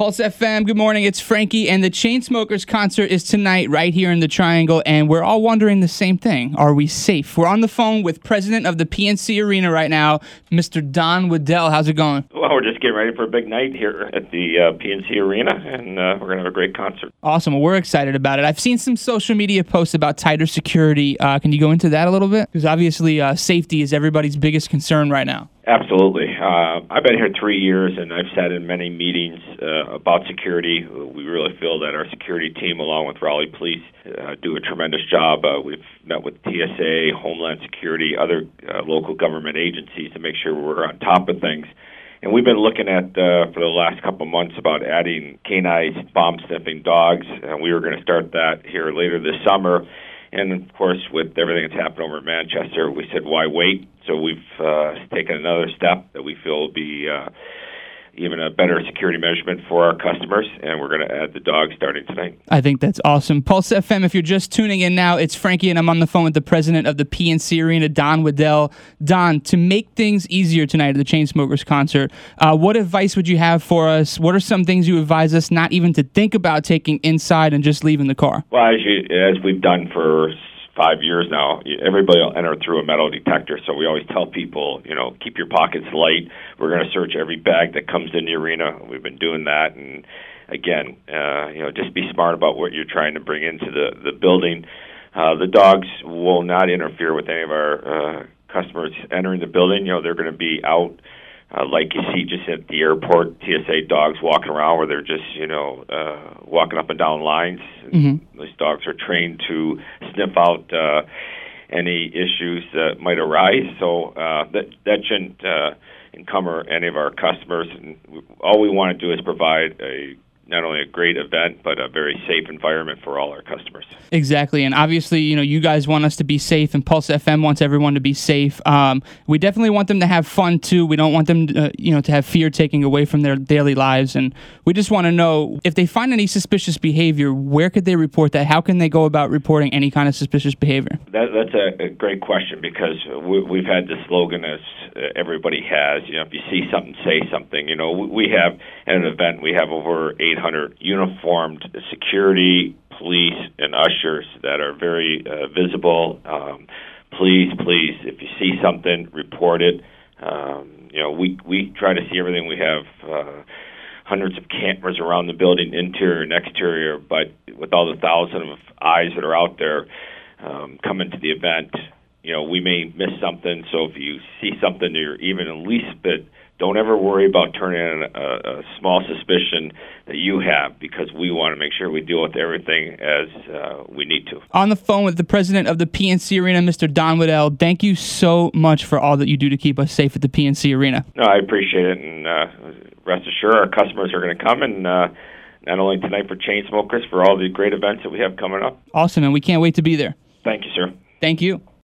Pulse FM, good morning. It's Frankie, and the Chainsmokers concert is tonight right here in the Triangle, and we're all wondering the same thing. Are we safe? We're on the phone with president of the PNC Arena right now, Mr. Don Waddell. How's it going? Well, we're just getting ready for a big night here at the uh, PNC Arena, and uh, we're going to have a great concert. Awesome. Well, we're excited about it. I've seen some social media posts about tighter security. Uh, can you go into that a little bit? Because obviously, uh, safety is everybody's biggest concern right now. Absolutely. Uh, I've been here three years, and I've sat in many meetings uh, about security. We really feel that our security team, along with Raleigh Police, uh, do a tremendous job. Uh, we've met with TSA, Homeland Security, other uh, local government agencies to make sure we're on top of things. And we've been looking at uh, for the last couple months about adding canine bomb sniffing dogs, and we were going to start that here later this summer. And of course, with everything that's happened over in Manchester, we said, why wait? So we've uh, taken another step that we feel will be uh, even a better security measurement for our customers, and we're going to add the dog starting tonight. I think that's awesome. Pulse FM, if you're just tuning in now, it's Frankie, and I'm on the phone with the president of the PNC Arena, Don Waddell. Don, to make things easier tonight at the Chainsmokers concert, uh, what advice would you have for us? What are some things you advise us not even to think about taking inside and just leaving the car? Well, as, you, as we've done for five years now, everybody will enter through a metal detector. So we always tell people, you know, keep your pockets light. We're going to search every bag that comes in the arena. We've been doing that, and again, uh, you know, just be smart about what you're trying to bring into the the building. Uh, the dogs will not interfere with any of our uh, customers entering the building. You know, they're going to be out uh, like you see just at the airport, TSA dogs walking around where they're just you know uh, walking up and down lines. Mm-hmm. Those dogs are trained to sniff out uh, any issues that might arise. So uh, that that shouldn't uh, encumber any of our customers. And all we want to do is provide a not only a great event but a very safe environment for all our customers. Exactly, and obviously, you know, you guys want us to be safe, and Pulse FM wants everyone to be safe. Um, we definitely want them to have fun too. We don't want them, to, uh, you know, to have fear taking away from their daily lives, and we just want to know if they find any suspicious behavior, where could they report that? How can they go about reporting any kind of suspicious behavior? That, that's a, a, great question because we, have had the slogan as uh, everybody has. You know, if you see something, say something. You know, we have at an event we have over 800 uniformed security, police, and ushers that are very uh, visible. Um, please, please, if you see something, report it. Um, you know, we we try to see everything. We have. Uh, hundreds of cameras around the building, interior and exterior. But with all the thousands of eyes that are out there um, coming to the event, you know, we may miss something. So if you see something you're even the least bit, don't ever worry about turning in a, a small suspicion that you have because we want to make sure we deal with everything as uh, we need to. On the phone with the president of the PNC Arena, Mr. Don Waddell. Thank you so much for all that you do to keep us safe at the PNC Arena. No, I appreciate it, and uh, rest assured, our customers are going to come and. Uh, not only tonight for Chainsmokers, for all the great events that we have coming up. Awesome, and we can't wait to be there. Thank you, sir. Thank you.